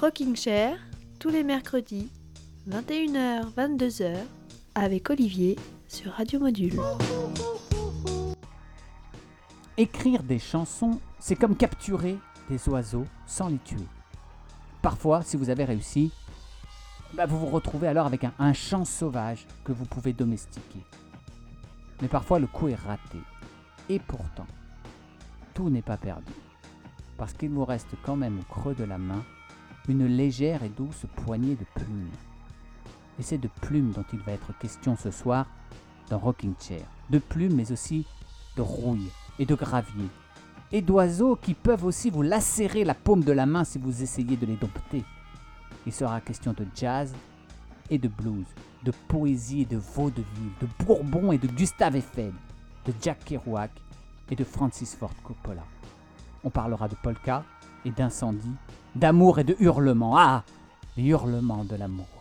Rocking Chair, tous les mercredis, 21h, 22h, avec Olivier sur Radio Module. Écrire des chansons, c'est comme capturer des oiseaux sans les tuer. Parfois, si vous avez réussi, bah, vous vous retrouvez alors avec un, un chant sauvage que vous pouvez domestiquer. Mais parfois, le coup est raté. Et pourtant, tout n'est pas perdu. Parce qu'il vous reste quand même au creux de la main une légère et douce poignée de plumes. Et c'est de plumes dont il va être question ce soir dans Rocking Chair. De plumes, mais aussi de rouille et de gravier. Et d'oiseaux qui peuvent aussi vous lacérer la paume de la main si vous essayez de les dompter. Il sera question de jazz et de blues, de poésie et de vaudeville, de Bourbon et de Gustave Eiffel, de Jack Kerouac et de Francis Ford Coppola. On parlera de polka et d'incendie, d'amour et de hurlements. Ah Les hurlements de l'amour.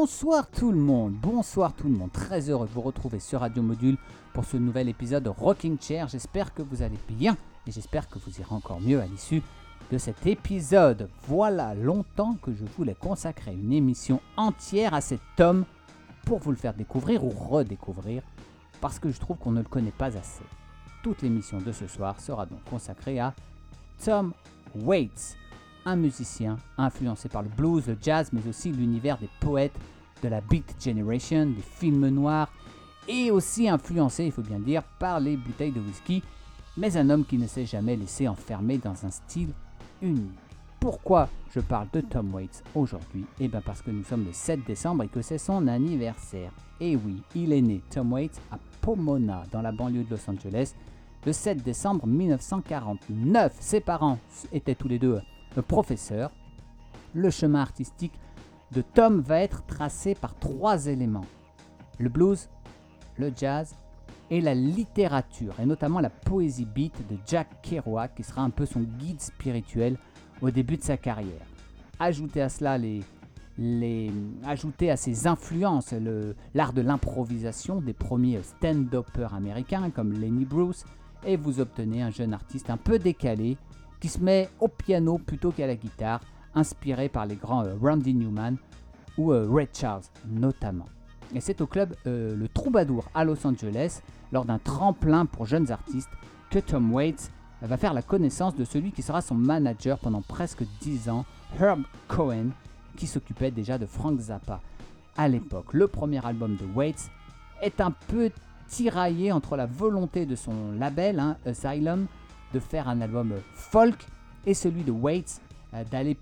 Bonsoir tout le monde, bonsoir tout le monde, très heureux de vous retrouver sur Radio Module pour ce nouvel épisode de Rocking Chair. J'espère que vous allez bien et j'espère que vous irez encore mieux à l'issue de cet épisode. Voilà longtemps que je voulais consacrer une émission entière à cet homme pour vous le faire découvrir ou redécouvrir parce que je trouve qu'on ne le connaît pas assez. Toute l'émission de ce soir sera donc consacrée à Tom Waits un musicien influencé par le blues, le jazz, mais aussi l'univers des poètes de la Beat Generation, des films noirs, et aussi influencé, il faut bien dire, par les bouteilles de whisky mais un homme qui ne s'est jamais laissé enfermer dans un style unique. Pourquoi je parle de Tom Waits aujourd'hui? Eh bien parce que nous sommes le 7 décembre et que c'est son anniversaire. Et oui, il est né, Tom Waits, à Pomona, dans la banlieue de Los Angeles, le 7 décembre 1949. Ses parents étaient tous les deux professeurs. Le chemin artistique de Tom va être tracé par trois éléments. Le blues, le jazz et la littérature, et notamment la poésie beat de Jack Kerouac, qui sera un peu son guide spirituel au début de sa carrière. Ajoutez à cela les, les, ajouter à ses influences l'art de l'improvisation des premiers stand-uppers américains comme Lenny Bruce, et vous obtenez un jeune artiste un peu décalé qui se met au piano plutôt qu'à la guitare, inspiré par les grands euh, Randy Newman ou euh, Ray Charles notamment. Et c'est au club euh, Le Troubadour à Los Angeles, lors d'un tremplin pour jeunes artistes, que Tom Waits va faire la connaissance de celui qui sera son manager pendant presque 10 ans, Herb Cohen, qui s'occupait déjà de Frank Zappa. À l'époque, le premier album de Waits est un peu tiraillé entre la volonté de son label, hein, Asylum, de faire un album folk, et celui de Waits euh, d'aller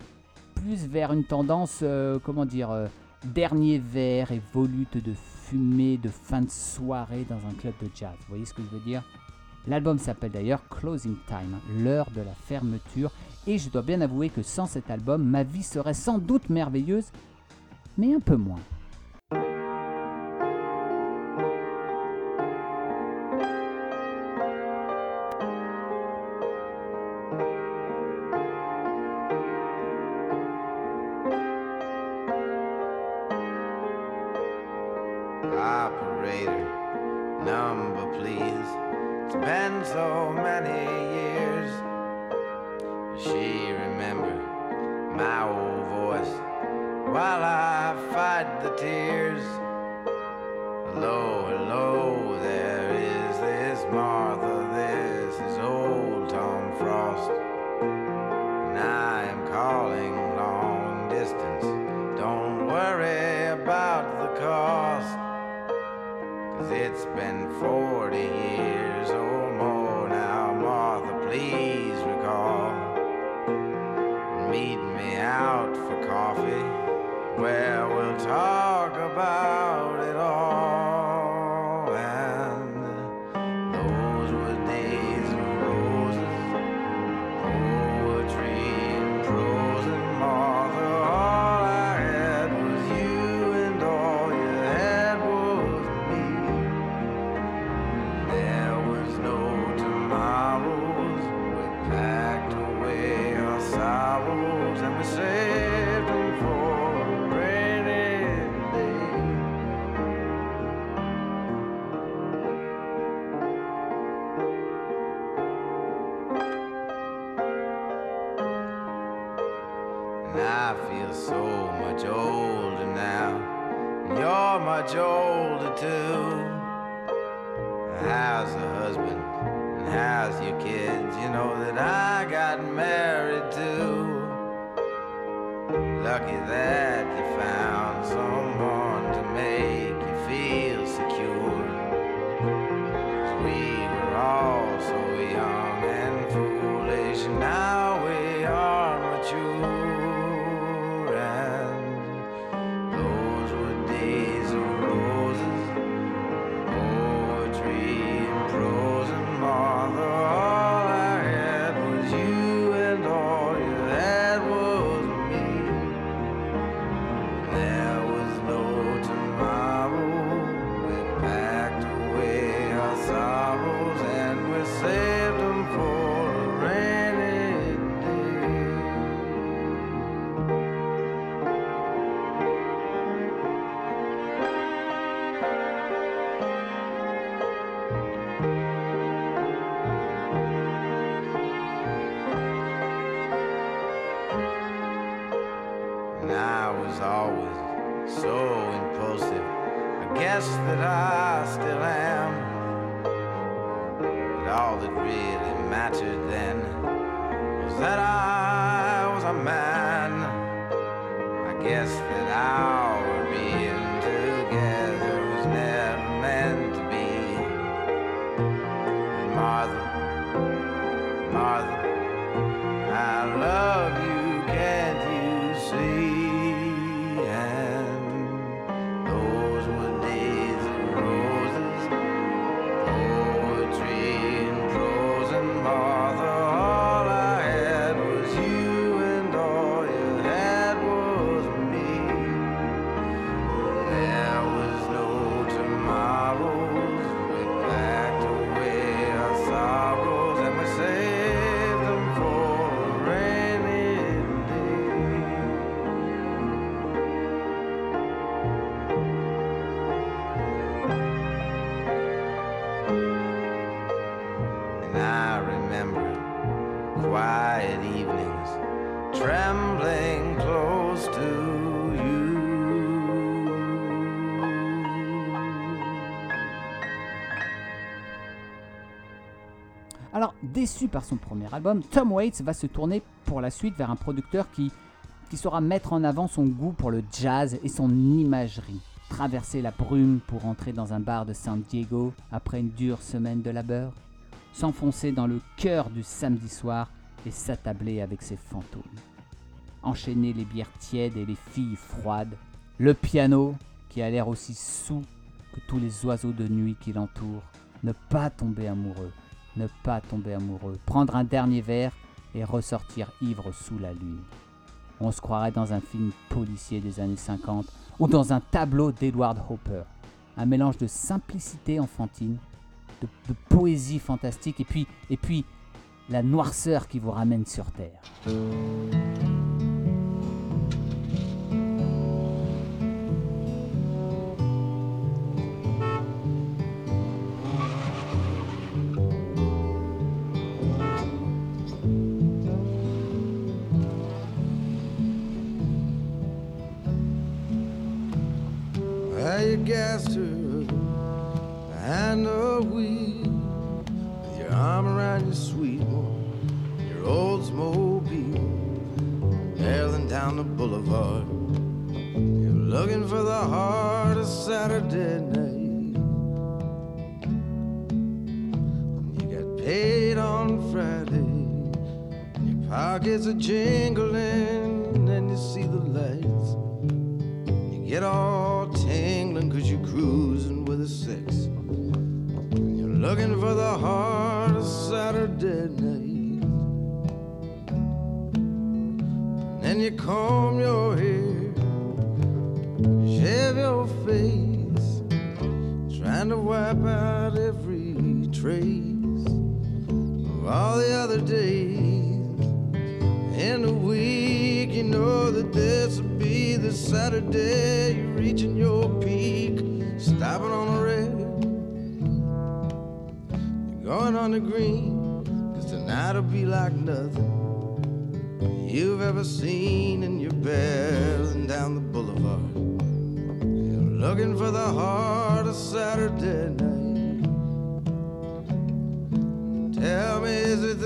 plus vers une tendance, euh, comment dire, euh, dernier verre et volute de fumée de fin de soirée dans un club de jazz. Vous voyez ce que je veux dire? L'album s'appelle d'ailleurs Closing Time, l'heure de la fermeture, et je dois bien avouer que sans cet album, ma vie serait sans doute merveilleuse, mais un peu moins. so impulsive. I guess that I still am. But all that really mattered then was that I was a man. I guess that I. par son premier album, Tom Waits va se tourner pour la suite vers un producteur qui, qui saura mettre en avant son goût pour le jazz et son imagerie. Traverser la brume pour entrer dans un bar de San Diego après une dure semaine de labeur. S'enfoncer dans le cœur du samedi soir et s'attabler avec ses fantômes. Enchaîner les bières tièdes et les filles froides. Le piano qui a l'air aussi sous que tous les oiseaux de nuit qui l'entourent. Ne pas tomber amoureux ne pas tomber amoureux, prendre un dernier verre et ressortir ivre sous la lune. On se croirait dans un film policier des années 50 ou dans un tableau d'Edward Hopper. Un mélange de simplicité enfantine, de, poésie fantastique et puis, et puis la noirceur qui vous ramène sur Terre.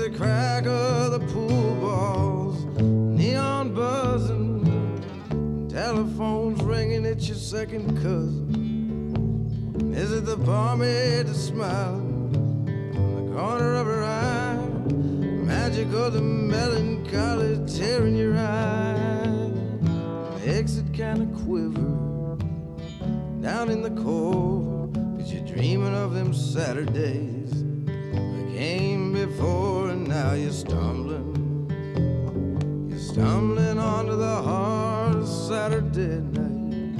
The crack of the pool balls, neon buzzing, telephones ringing? It's your second cousin. Is it the barmaid smiling in the corner of her eye? Magic of the melancholy tearing your eye. Makes it kind of quiver down in the core. Cause you're dreaming of them Saturdays that came before, now you're stumbling. You're stumbling onto the of Saturday night.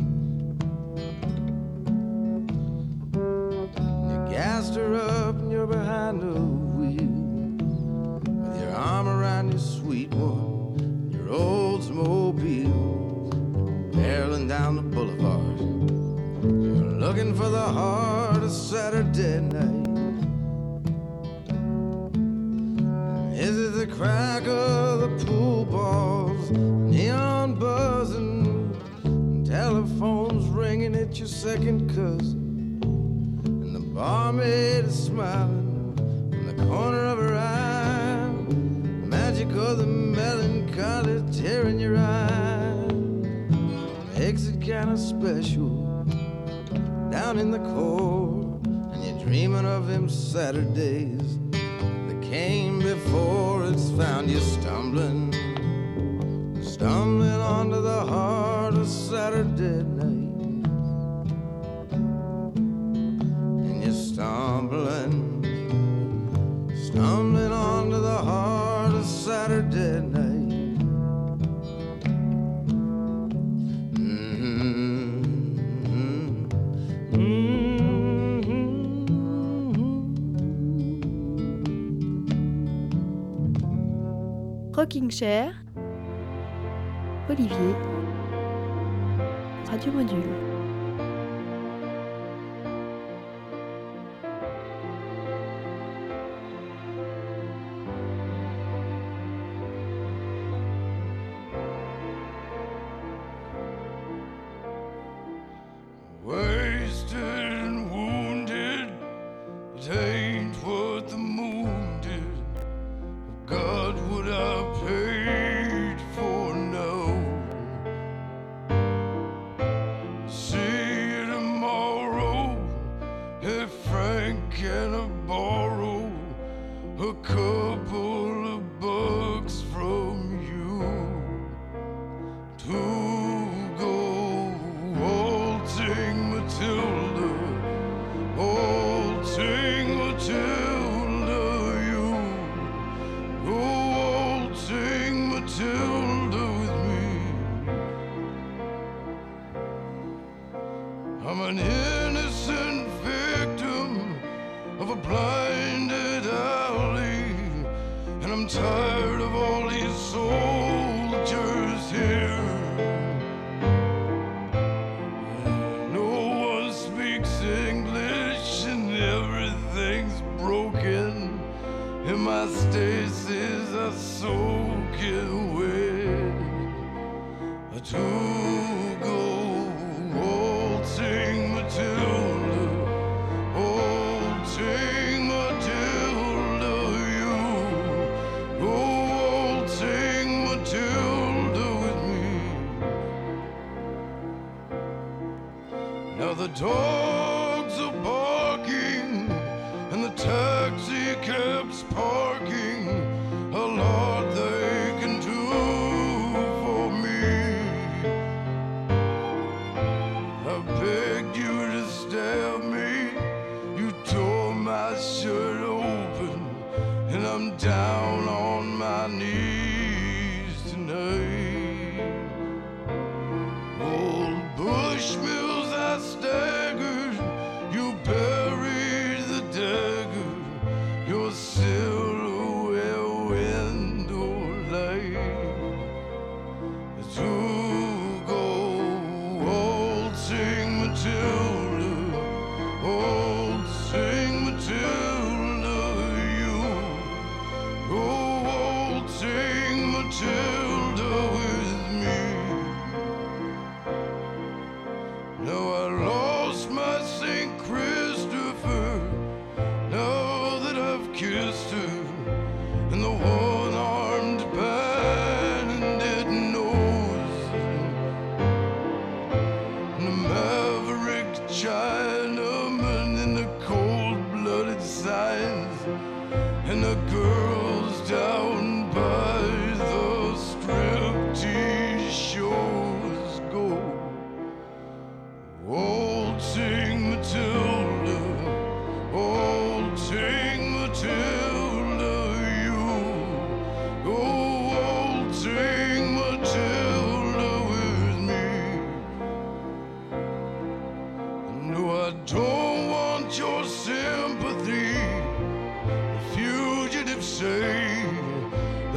You gassed her up and you're behind the wheel with your arm around your sweet one, your Oldsmobile, barreling down the boulevard. You're looking for the of Saturday crack of the pool balls, neon buzzing, telephones ringing at your second cousin, and the barmaid is smiling in the corner of her eye. The magic of the melancholy tearing your eye makes it kind of special down in the core, and you're dreaming of them Saturdays came before it's found you stumbling, stumbling onto the heart of Saturday night. And you're stumbling, stumbling. Rocking Olivier, Radio Module. Well, the dogs are barking and the taxi cab's parking.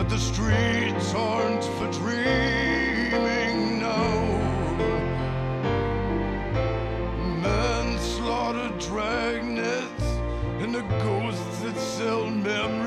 but the streets aren't for dreaming now. Men Manslaughter, dragnets, and the ghosts that sell memories.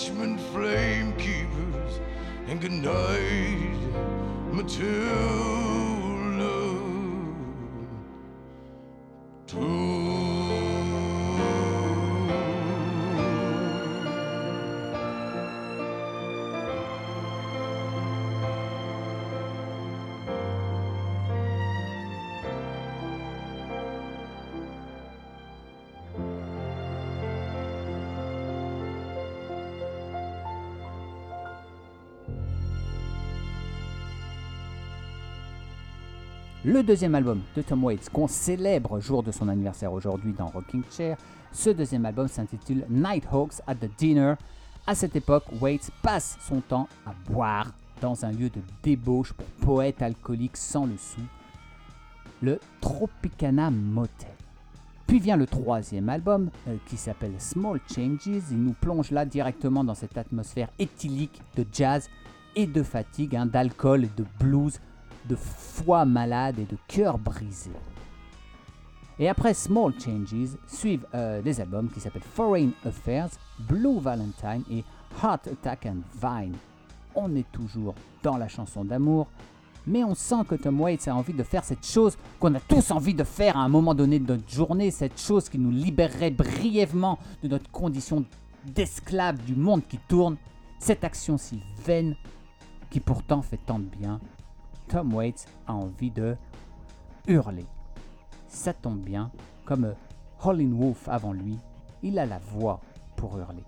Watchmen, flame keepers. And good night, Matilda. Le deuxième album de Tom Waits, qu'on célèbre jour de son anniversaire aujourd'hui dans Rocking Chair, ce deuxième album s'intitule Nighthawks at the Dinner. À cette époque, Waits passe son temps à boire dans un lieu de débauche pour poètes alcooliques sans le sou, le Tropicana Motel. Puis vient le troisième album euh, qui s'appelle Small Changes. Il nous plonge là directement dans cette atmosphère éthylique de jazz et de fatigue, hein, d'alcool et de blues, de foie malade et de cœur brisé. Et après Small Changes suivent euh, des albums qui s'appellent Foreign Affairs, Blue Valentine et Heart Attack and Vine. On est toujours dans la chanson d'amour, mais on sent que Tom Waits a envie de faire cette chose qu'on a tous envie de faire à un moment donné de notre journée, cette chose qui nous libérerait brièvement de notre condition d'esclave du monde qui tourne, cette action si vaine qui pourtant fait tant de bien. Tom Waits a envie de hurler. Ça tombe bien, comme Howlin' Wolf avant lui, il a la voix pour hurler.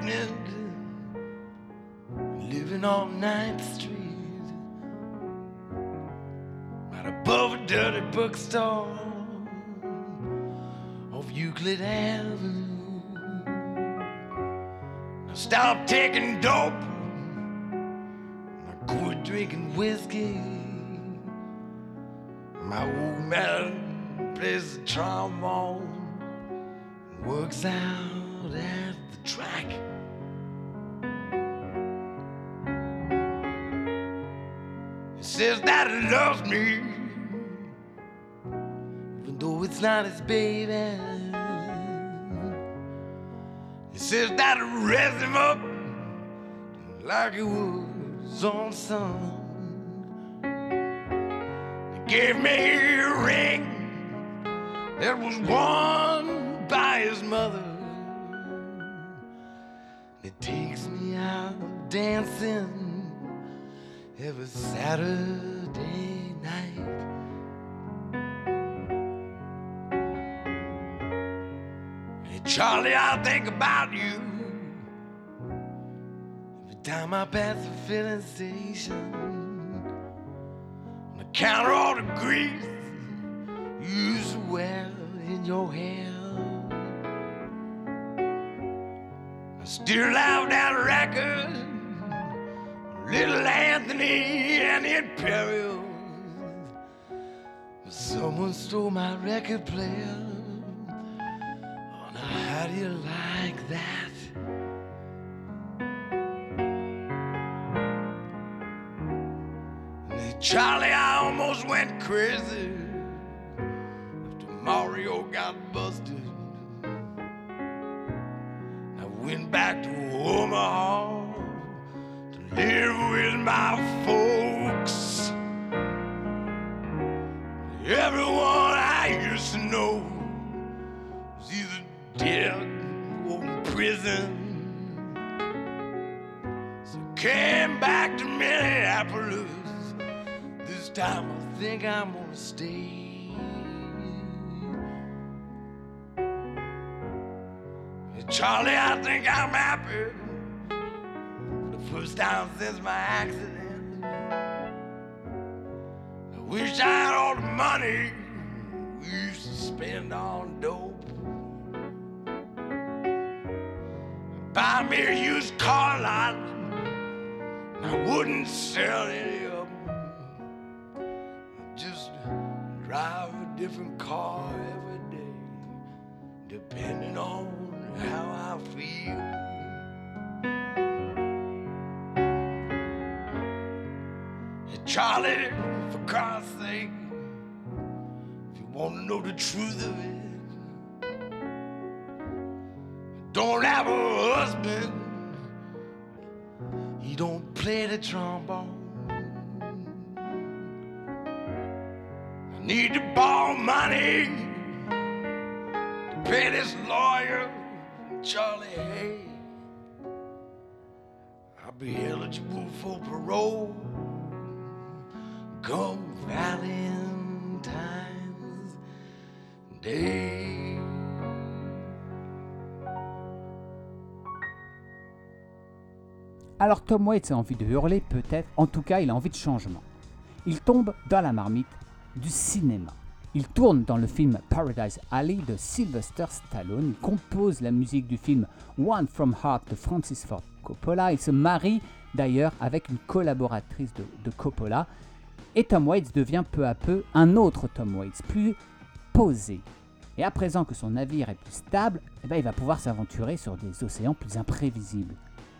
Pregnant, living on 9th Street, right above a dirty bookstore off Euclid Avenue. I stopped taking dope, quit drinking whiskey. My old man plays the trombone works out at the track. Says that he loves me, even though it's not his baby. He says that he raised him up like he was on son. He gave me a ring that was worn by his mother. It takes me out dancing every Saturday night. Hey, Charlie, I think about you every time I pass the filling station. On the counter, all the grease you wear in your hair. I still have that record, Little Anthony and the Imperials. Someone stole my record player. Oh, now how do you like that? Charlie, I almost went crazy after Mario got busted. I went back to Omaha live with my folks. Everyone I used to know is either dead or in prison. So I came back to Minneapolis. This time I think I'm gonna stay. Charlie, I think I'm happy. First down since my accident. I wish I had all the money we used to spend on dope. Buy me a used car lot, I wouldn't sell any of them. Just drive a different car every day, depending on how I feel. Charlie, for God's sake, if you want to know the truth of it, don't have a husband. He don't play the trombone. I need to borrow money to pay this lawyer, Charlie Hay. I'll be eligible for parole Alors Tom Waits a envie de hurler peut-être, en tout cas il a envie de changement. Il tombe dans la marmite du cinéma. Il tourne dans le film Paradise Alley de Sylvester Stallone, il compose la musique du film One from Heart de Francis Ford Coppola, il se marie d'ailleurs avec une collaboratrice de Coppola, et Tom Waits devient peu à peu un autre Tom Waits, plus posé. Et à présent que son navire est plus stable, eh ben, il va pouvoir s'aventurer sur des océans plus imprévisibles.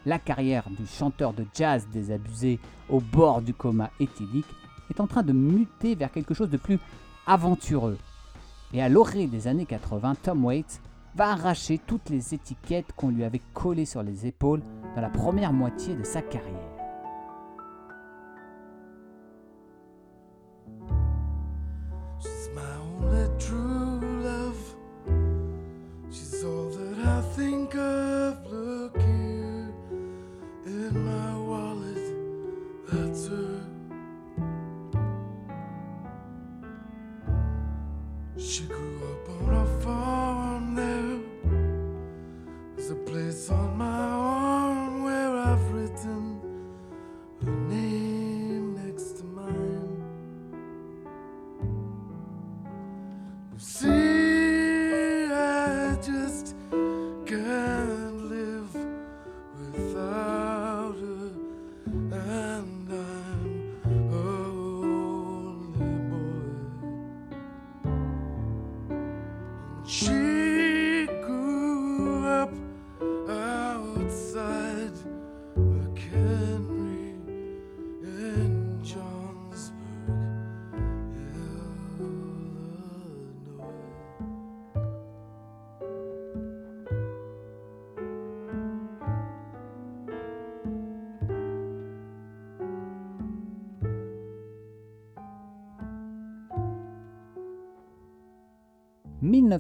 La carrière du chanteur de jazz désabusé au bord du coma éthylique est en train de muter vers quelque chose de plus aventureux. Et à l'orée des années 80, Tom Waits va arracher toutes les étiquettes qu'on lui avait collées sur les épaules dans la première moitié de sa carrière.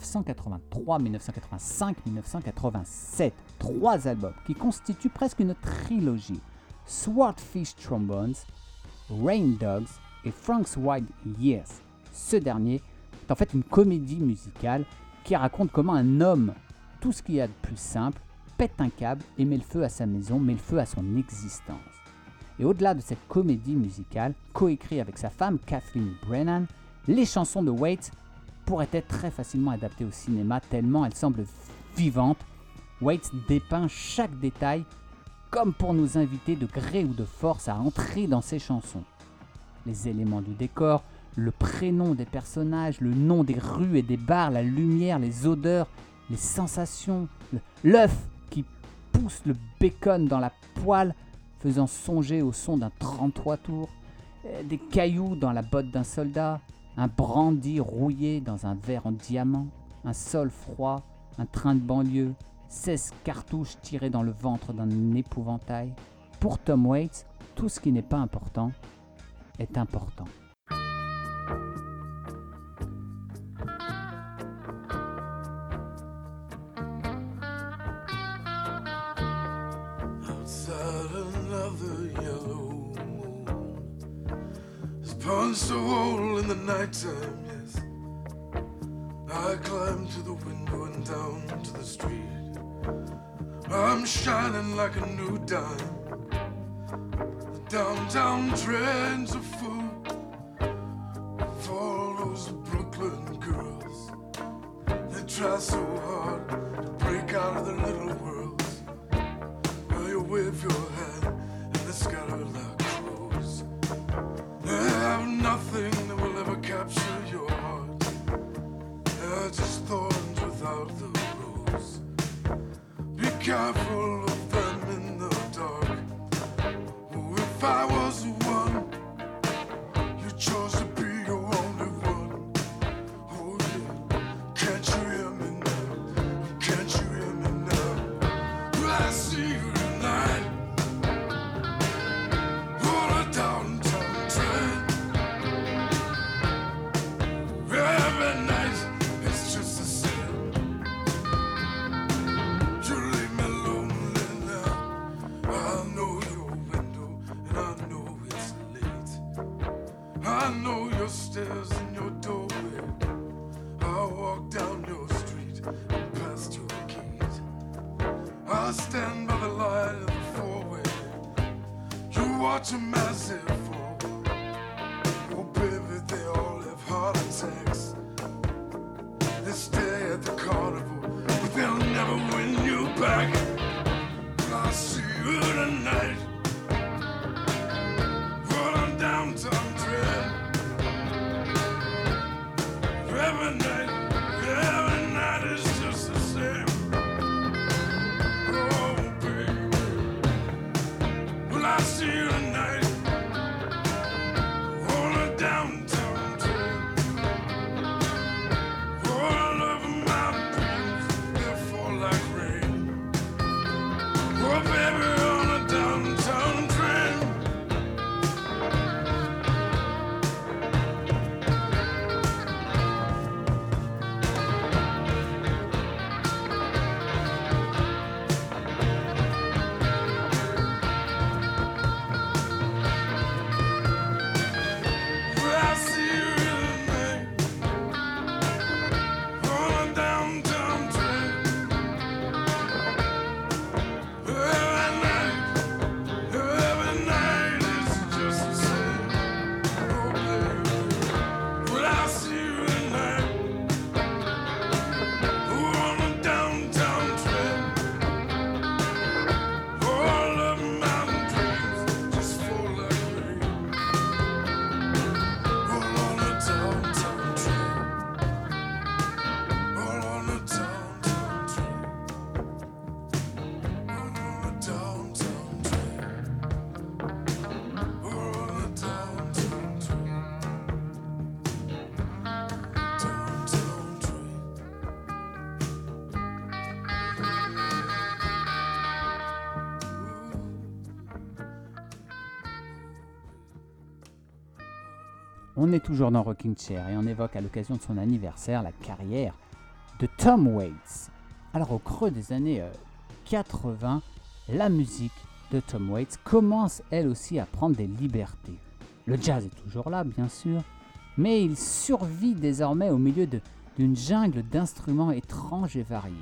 1983, 1985, 1987. Trois albums qui constituent presque une trilogie. Swordfish Trombones, Rain Dogs et Frank's Wild Years. Ce dernier est en fait une comédie musicale qui raconte comment un homme, tout ce qu'il y a de plus simple, pète un câble et met le feu à sa maison, met le feu à son existence. Et au-delà de cette comédie musicale, coécrite avec sa femme Kathleen Brennan, les chansons de Waits pourraient être très facilement adaptées au cinéma tellement elles semblent vivantes. Waits dépeint chaque détail comme pour nous inviter de gré ou de force à entrer dans ses chansons. Les éléments du décor, le prénom des personnages, le nom des rues et des bars, la lumière, les odeurs, les sensations, l'œuf qui pousse le bacon dans la poêle, faisant songer au son d'un 33 tours, euh, des cailloux dans la botte d'un soldat, un brandy rouillé dans un verre en diamant, un sol froid, un train de banlieue, 16 cartouches tirées dans le ventre d'un épouvantail. Pour Tom Waits, tout ce qui n'est pas important est important. so old in the nighttime, yes. I climb to the window and down to the street. I'm shining like a new dime. The downtown trends are full for all those Brooklyn girls. They try so hard. Careful of them in the dark. Oh, if I On est toujours dans Rocking Chair et on évoque à l'occasion de son anniversaire la carrière de Tom Waits. Alors au creux des années euh, 80, la musique de Tom Waits commence elle aussi à prendre des libertés. Le jazz est toujours là bien sûr, mais il survit désormais au milieu d'une jungle d'instruments étranges et variés.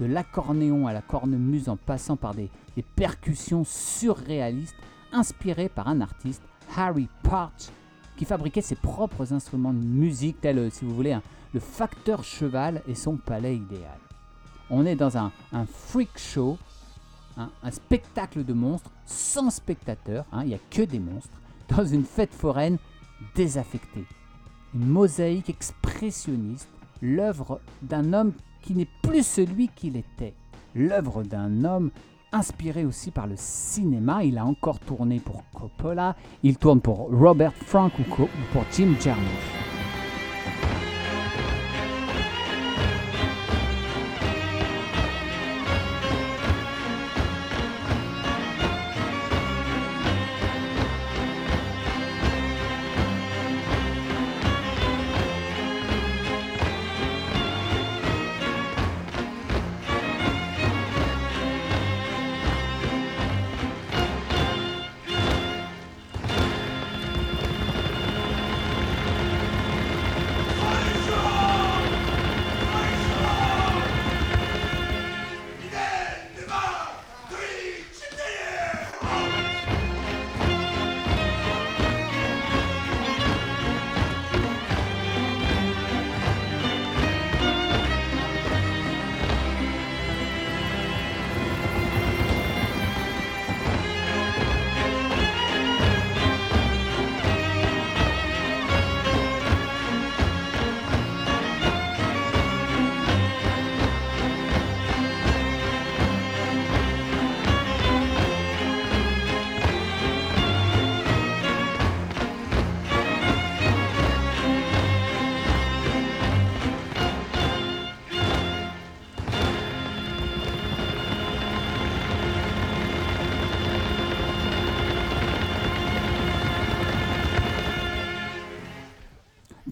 De l'accordéon à la cornemuse en passant par des, des percussions surréalistes inspirées par un artiste, Harry Partch, qui fabriquait ses propres instruments de musique, tels, euh, si vous voulez, le facteur cheval et son palais idéal. On est dans un, freak show, un spectacle de monstres sans spectateurs, hein, il n'y a que des monstres, dans une fête foraine désaffectée. Une mosaïque expressionniste, l'œuvre d'un homme qui n'est plus celui qu'il était. L'œuvre d'un homme inspiré aussi par le cinéma. Il a encore tourné pour Coppola, il tourne pour Robert Frank ou pour Jim Jarmusch.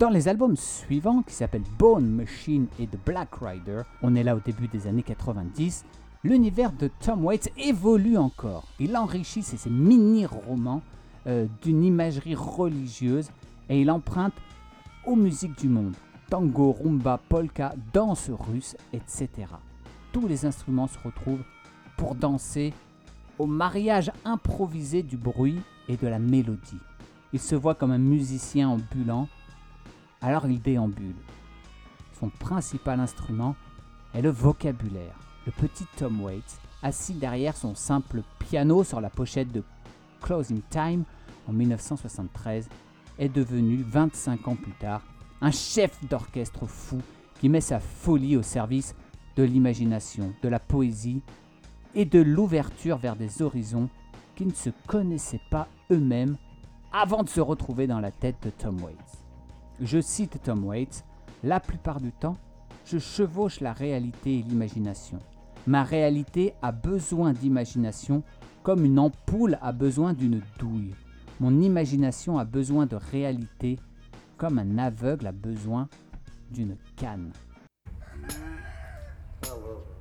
Dans les albums suivants, qui s'appellent Bone Machine et The Black Rider, on est là au début des années 90, l'univers de Tom Waits évolue encore. Il enrichit ses, mini-romans euh, d'une imagerie religieuse et il emprunte aux musiques du monde. Tango, rumba, polka, danse russe, etc. Tous les instruments se retrouvent pour danser au mariage improvisé du bruit et de la mélodie. Il se voit comme un musicien ambulant alors il déambule. Son principal instrument est le vocabulaire. Le petit Tom Waits, assis derrière son simple piano sur la pochette de Closing Time en 1973, est devenu 25 ans plus tard un chef d'orchestre fou qui met sa folie au service de l'imagination, de la poésie et de l'ouverture vers des horizons qui ne se connaissaient pas eux-mêmes avant de se retrouver dans la tête de Tom Waits. Je cite Tom Waits, La plupart du temps, je chevauche la réalité et l'imagination. Ma réalité a besoin d'imagination comme une ampoule a besoin d'une douille. Mon imagination a besoin de réalité comme un aveugle a besoin d'une canne. I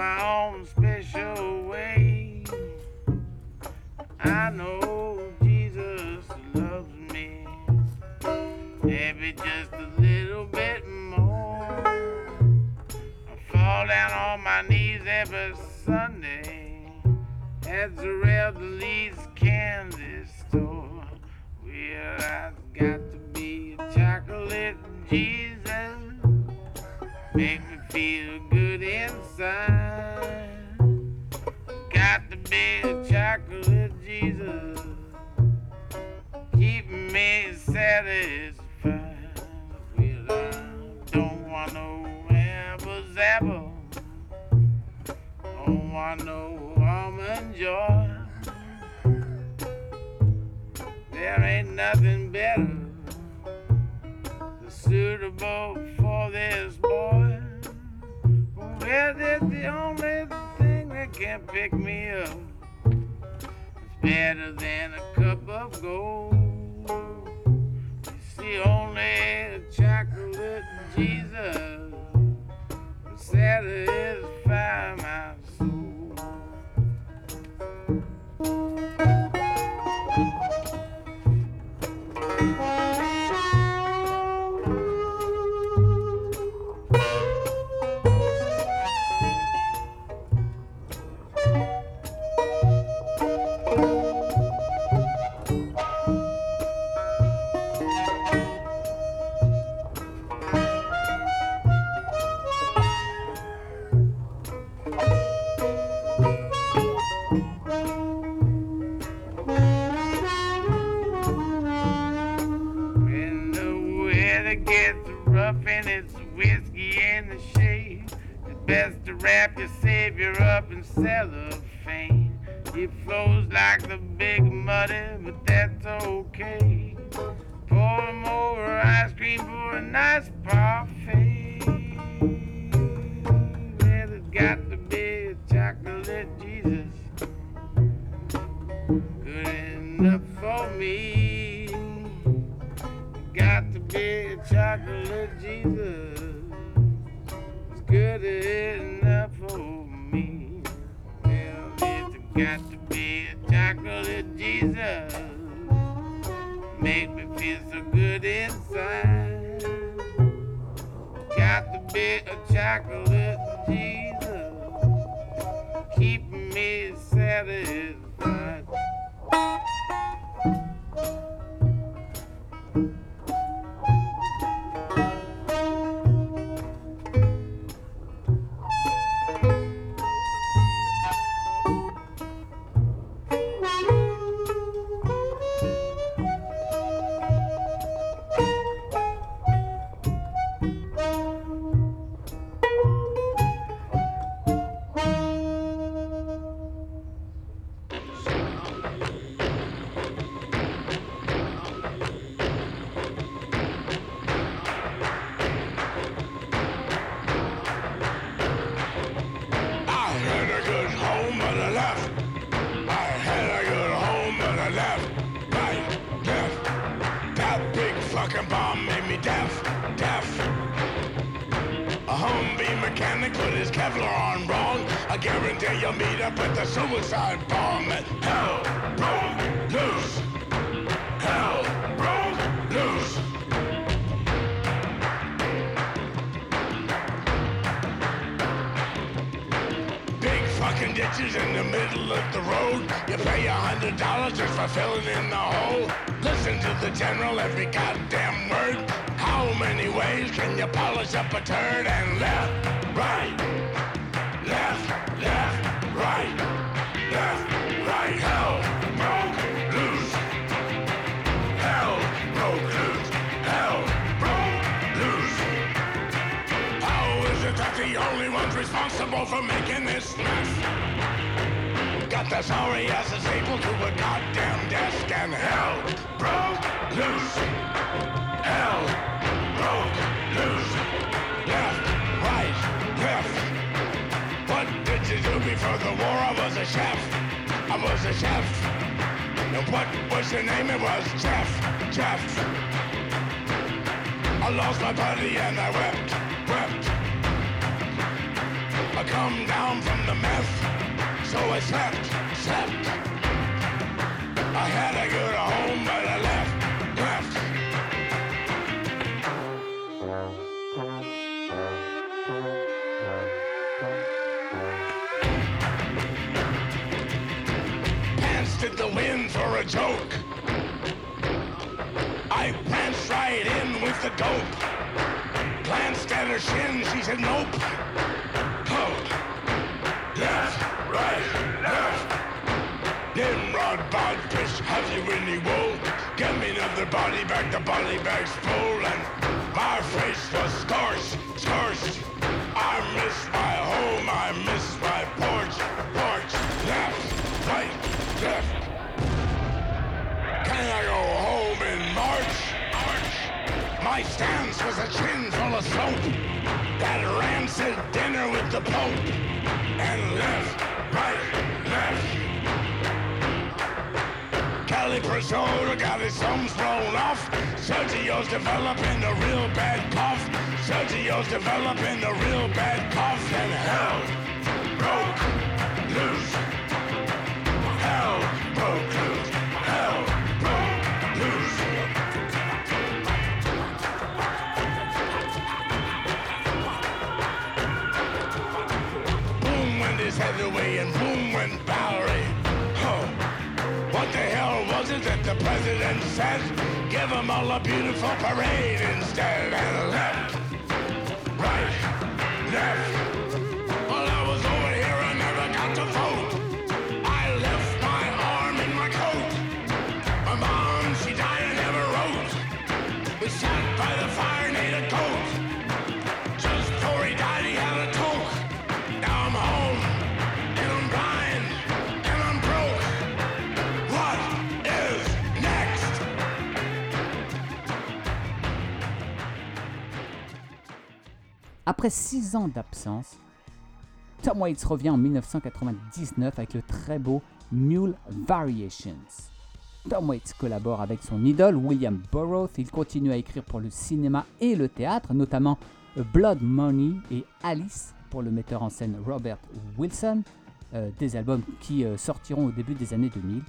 my own special way. I know Jesus loves me. Maybe just a little bit more. I fall down on my knees every Sunday as the elder leads There ain't nothing better suitable for this boy. Well, that's the only thing that can pick me up. It's better than a cup of gold. You see, only chocolate Jesus will satisfy my that is. Chef. I was a chef. And what was your name? It was Jeff. Jeff. I lost my buddy and I wept, wept. I come down from the meth, so I slept, slept. I had a good home, but a joke. I pranced right in with the dope. Glanced at her shin, she said nope. Oh. Left, right, left. Nimrod Bodfish, have you any wool? Get me another body bag, the body bag's full, and my face was scorched, scorched. I miss my home, I miss my porch, porch. Left, right, left. Home in March? March. My stance was a chin full of soap. That rancid dinner with the Pope. And left, right, left. Cali got his thumbs blown off. Sergio's developing a real bad cough. Sergio's developing a real bad cough. And hell broke loose. Hell broke loose. Boom head away and boom went Bowery. Huh. What the hell was it that the president said? Give them all a beautiful parade instead. And left, right, left. Après 6 ans d'absence, Tom Waits revient en 1999 avec le très beau Mule Variations. Tom Waits collabore avec son idole William Burroughs. Il continue à écrire pour le cinéma et le théâtre, notamment Blood Money et Alice pour le metteur en scène Robert Wilson, euh, des albums qui euh, sortiront au début des années 2000.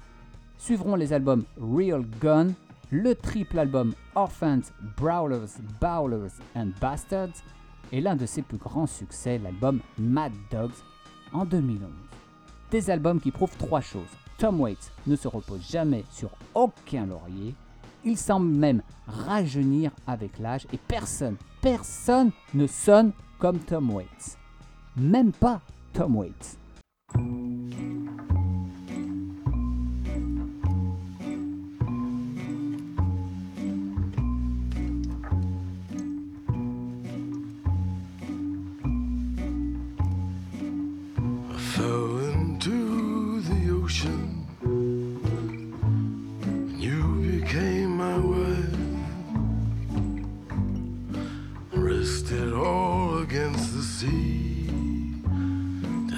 Suivront les albums Real Gun, le triple album Orphans, Brawlers, Bowlers and Bastards et l'un de ses plus grands succès, l'album Mad Dogs en 2011. Des albums qui prouvent trois choses. Tom Waits ne se repose jamais sur aucun laurier, il semble même rajeunir avec l'âge et personne, personne ne sonne comme Tom Waits. Même pas Tom Waits.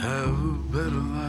have a better life.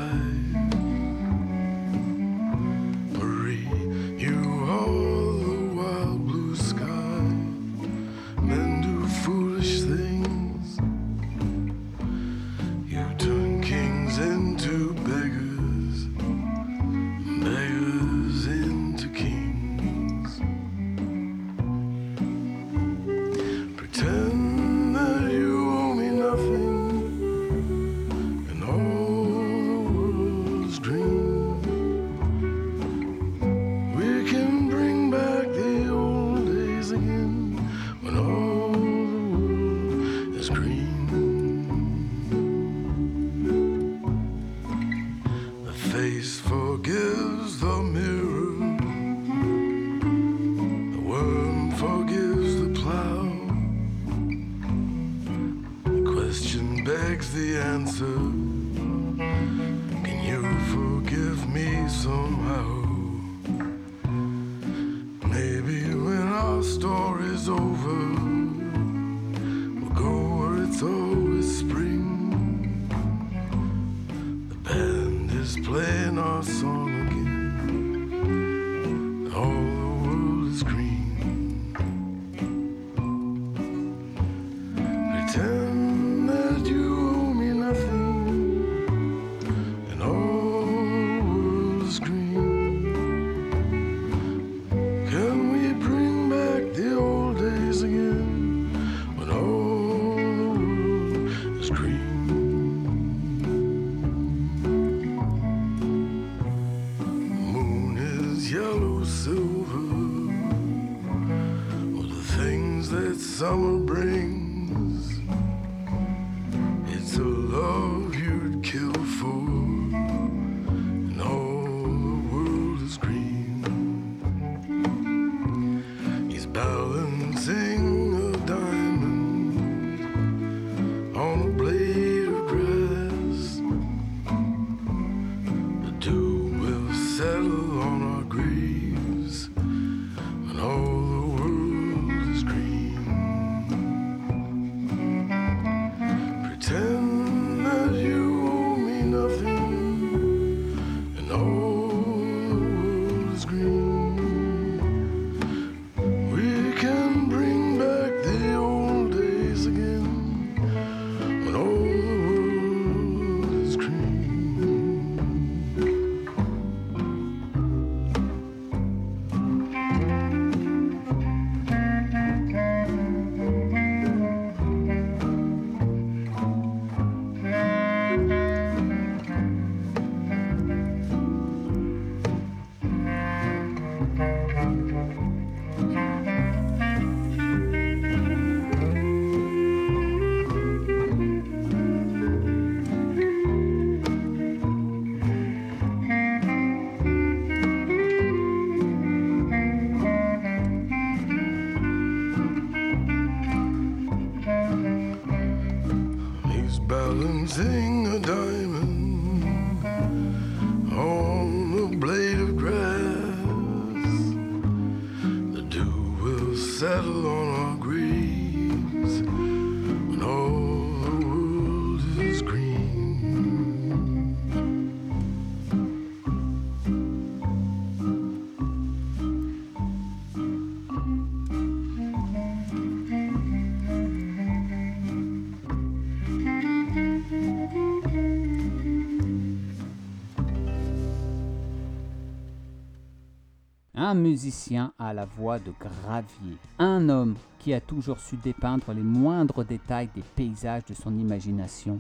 Un musicien à la voix de gravier. Un homme qui a toujours su dépeindre les moindres détails des paysages de son imagination,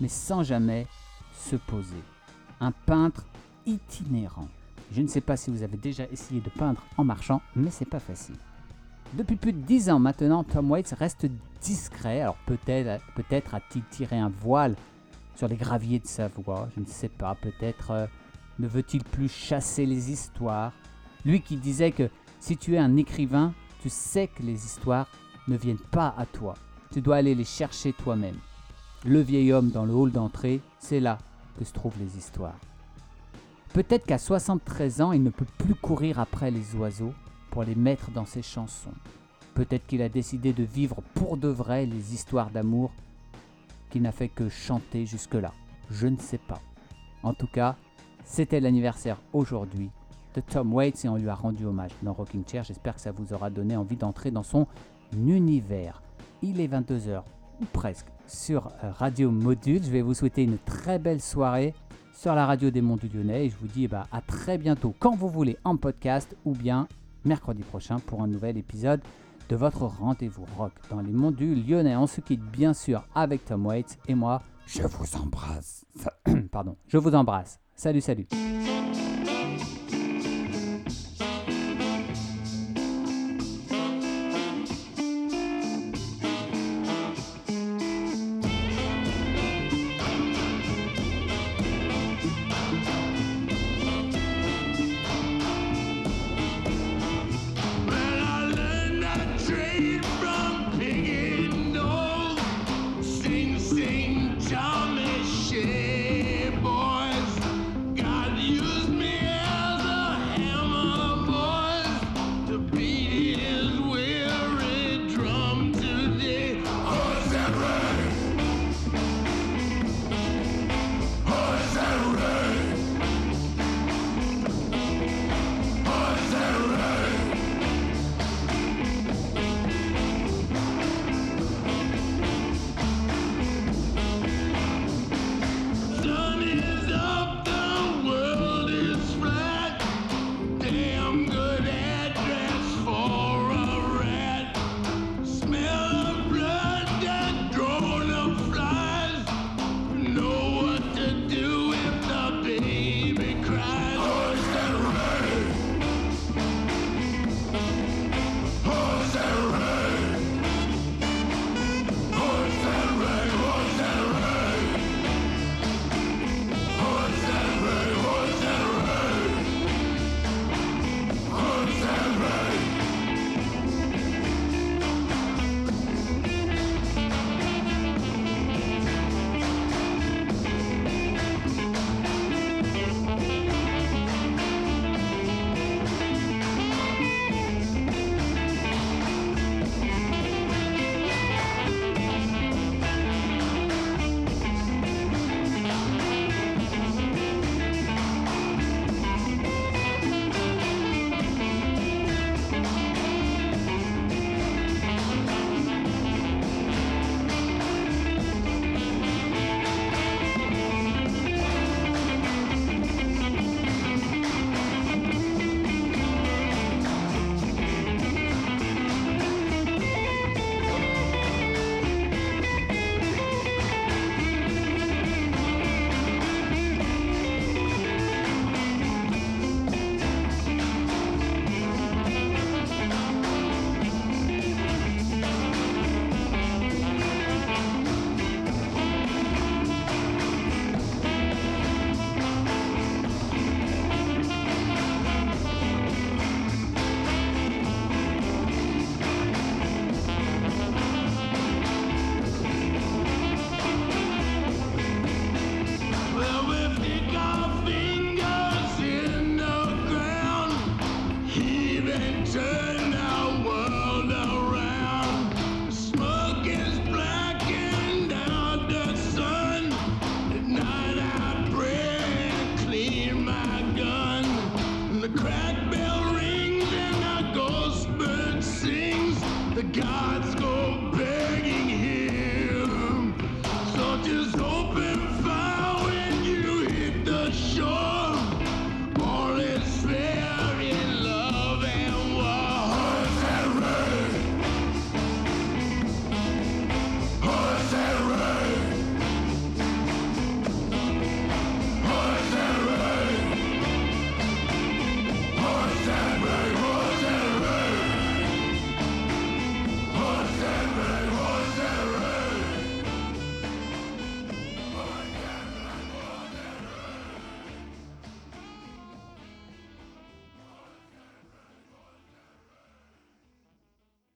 mais sans jamais se poser. Un peintre itinérant. Je ne sais pas si vous avez déjà essayé de peindre en marchant, mais c'est pas facile. Depuis plus de dix ans maintenant, Tom Waits reste discret. Alors peut-être a-t-il tiré un voile sur les graviers de sa voix, je ne sais pas. Peut-être euh, ne veut-il plus chasser les histoires? Lui qui disait que si tu es un écrivain, tu sais que les histoires ne viennent pas à toi. Tu dois aller les chercher toi-même. Le vieil homme dans le hall d'entrée, c'est là que se trouvent les histoires. Peut-être qu'à 73 ans, il ne peut plus courir après les oiseaux pour les mettre dans ses chansons. Peut-être qu'il a décidé de vivre pour de vrai les histoires d'amour qu'il n'a fait que chanter jusque-là. Je ne sais pas. En tout cas, c'était l'anniversaire aujourd'hui de Tom Waits et on lui a rendu hommage dans Rocking Chair. J'espère que ça vous aura donné envie d'entrer dans son univers. Il est 22h ou presque sur euh, Radio Module. Je vais vous souhaiter une très belle soirée sur la radio des Monts du Lyonnais et je vous dis eh ben, à très bientôt quand vous voulez en podcast ou bien mercredi prochain pour un nouvel épisode de votre rendez-vous rock dans les Monts du Lyonnais. On se quitte bien sûr avec Tom Waits et moi, je vous embrasse. Pardon, je vous embrasse. Salut, salut.